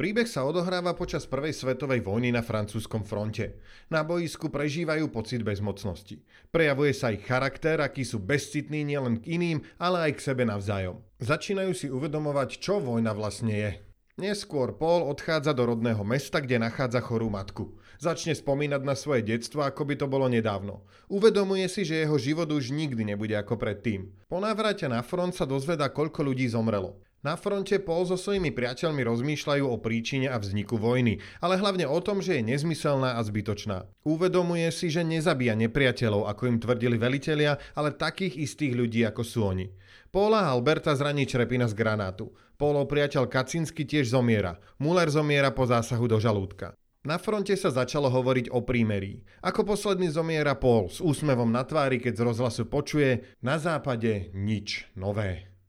Príbeh sa odohráva počas prvej svetovej vojny na francúzskom fronte. Na boisku prežívajú pocit bezmocnosti. Prejavuje sa ich charakter, aký sú bezcitní nielen k iným, ale aj k sebe navzájom. Začínajú si uvedomovať, čo vojna vlastne je. Neskôr Paul odchádza do rodného mesta, kde nachádza chorú matku. Začne spomínať na svoje detstvo, ako by to bolo nedávno. Uvedomuje si, že jeho život už nikdy nebude ako predtým. Po návrate na front sa dozvedá, koľko ľudí zomrelo. Na fronte Paul so svojimi priateľmi rozmýšľajú o príčine a vzniku vojny, ale hlavne o tom, že je nezmyselná a zbytočná. Uvedomuje si, že nezabíja nepriateľov, ako im tvrdili velitelia, ale takých istých ľudí, ako sú oni. Paula Alberta zraní črepina z granátu. Paulov priateľ Kacinsky tiež zomiera. Muller zomiera po zásahu do žalúdka. Na fronte sa začalo hovoriť o prímerí. Ako posledný zomiera Paul s úsmevom na tvári, keď z rozhlasu počuje na západe nič nové.